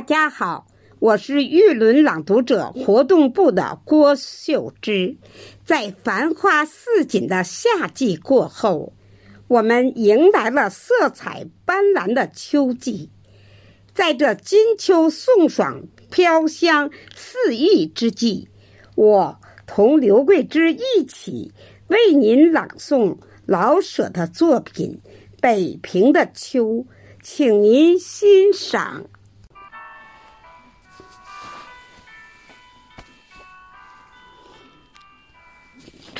大家好，我是玉轮朗读者活动部的郭秀芝。在繁花似锦的夏季过后，我们迎来了色彩斑斓的秋季。在这金秋送爽、飘香四溢之际，我同刘桂芝一起为您朗诵老舍的作品《北平的秋》，请您欣赏。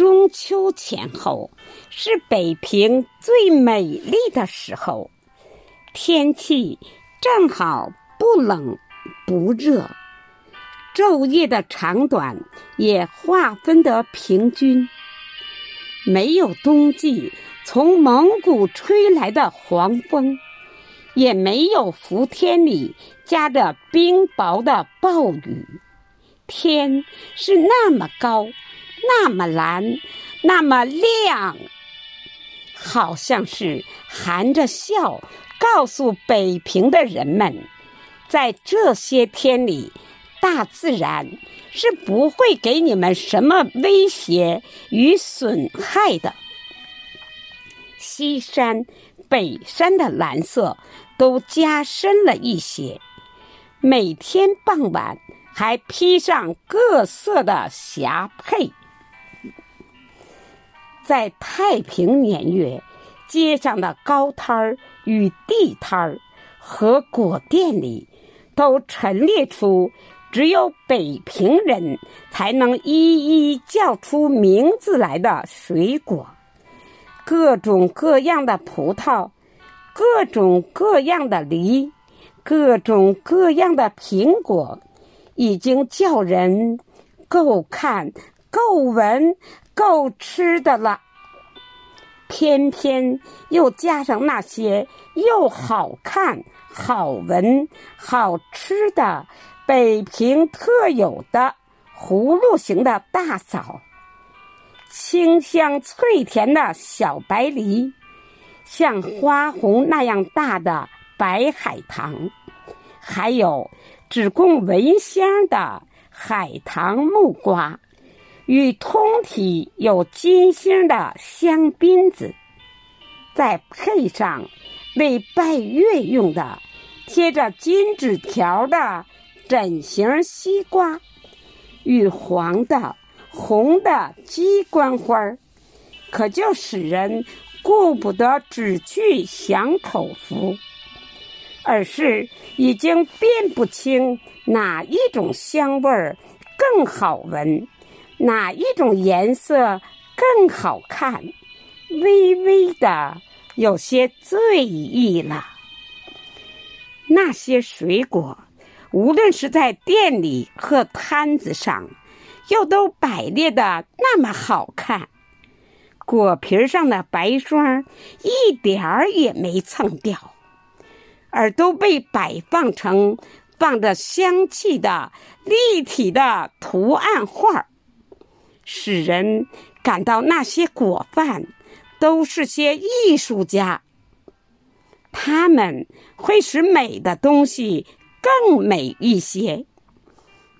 中秋前后是北平最美丽的时候，天气正好不冷不热，昼夜的长短也划分得平均，没有冬季从蒙古吹来的黄风，也没有伏天里夹着冰雹的暴雨，天是那么高。那么蓝，那么亮，好像是含着笑告诉北平的人们，在这些天里，大自然是不会给你们什么威胁与损害的。西山、北山的蓝色都加深了一些，每天傍晚还披上各色的霞帔。在太平年月，街上的糕摊儿与地摊儿和果店里，都陈列出只有北平人才能一一叫出名字来的水果，各种各样的葡萄，各种各样的梨，各种各样的苹果，已经叫人够看、够闻。够吃的了，偏偏又加上那些又好看、好闻、好吃的北平特有的葫芦形的大枣，清香脆甜的小白梨，像花红那样大的白海棠，还有只供闻香的海棠木瓜。与通体有金星的香槟子，再配上为拜月用的贴着金纸条的枕形西瓜，与黄的、红的鸡冠花儿，可就使人顾不得只去享口福，而是已经辨不清哪一种香味儿更好闻。哪一种颜色更好看？微微的有些醉意了。那些水果，无论是在店里和摊子上，又都摆列的那么好看，果皮上的白霜一点儿也没蹭掉，而都被摆放成放着香气的立体的图案画儿使人感到那些果贩都是些艺术家，他们会使美的东西更美一些。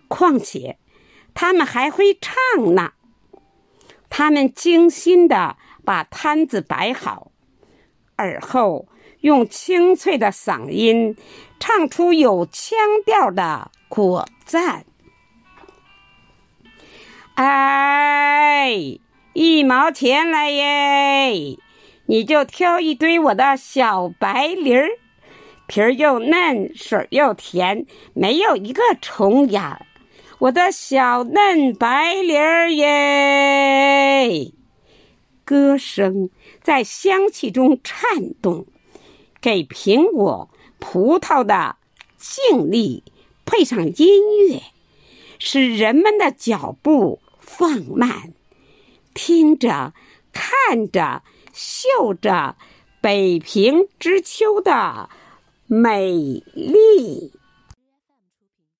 况且，他们还会唱呢。他们精心的把摊子摆好，而后用清脆的嗓音唱出有腔调的果赞。哎，一毛钱来耶！你就挑一堆我的小白梨儿，皮儿又嫩，水又甜，没有一个虫眼儿。我的小嫩白梨儿耶！歌声在香气中颤动，给苹果、葡萄的静谧配上音乐，使人们的脚步。放慢，听着，看着，嗅着，北平之秋的美丽。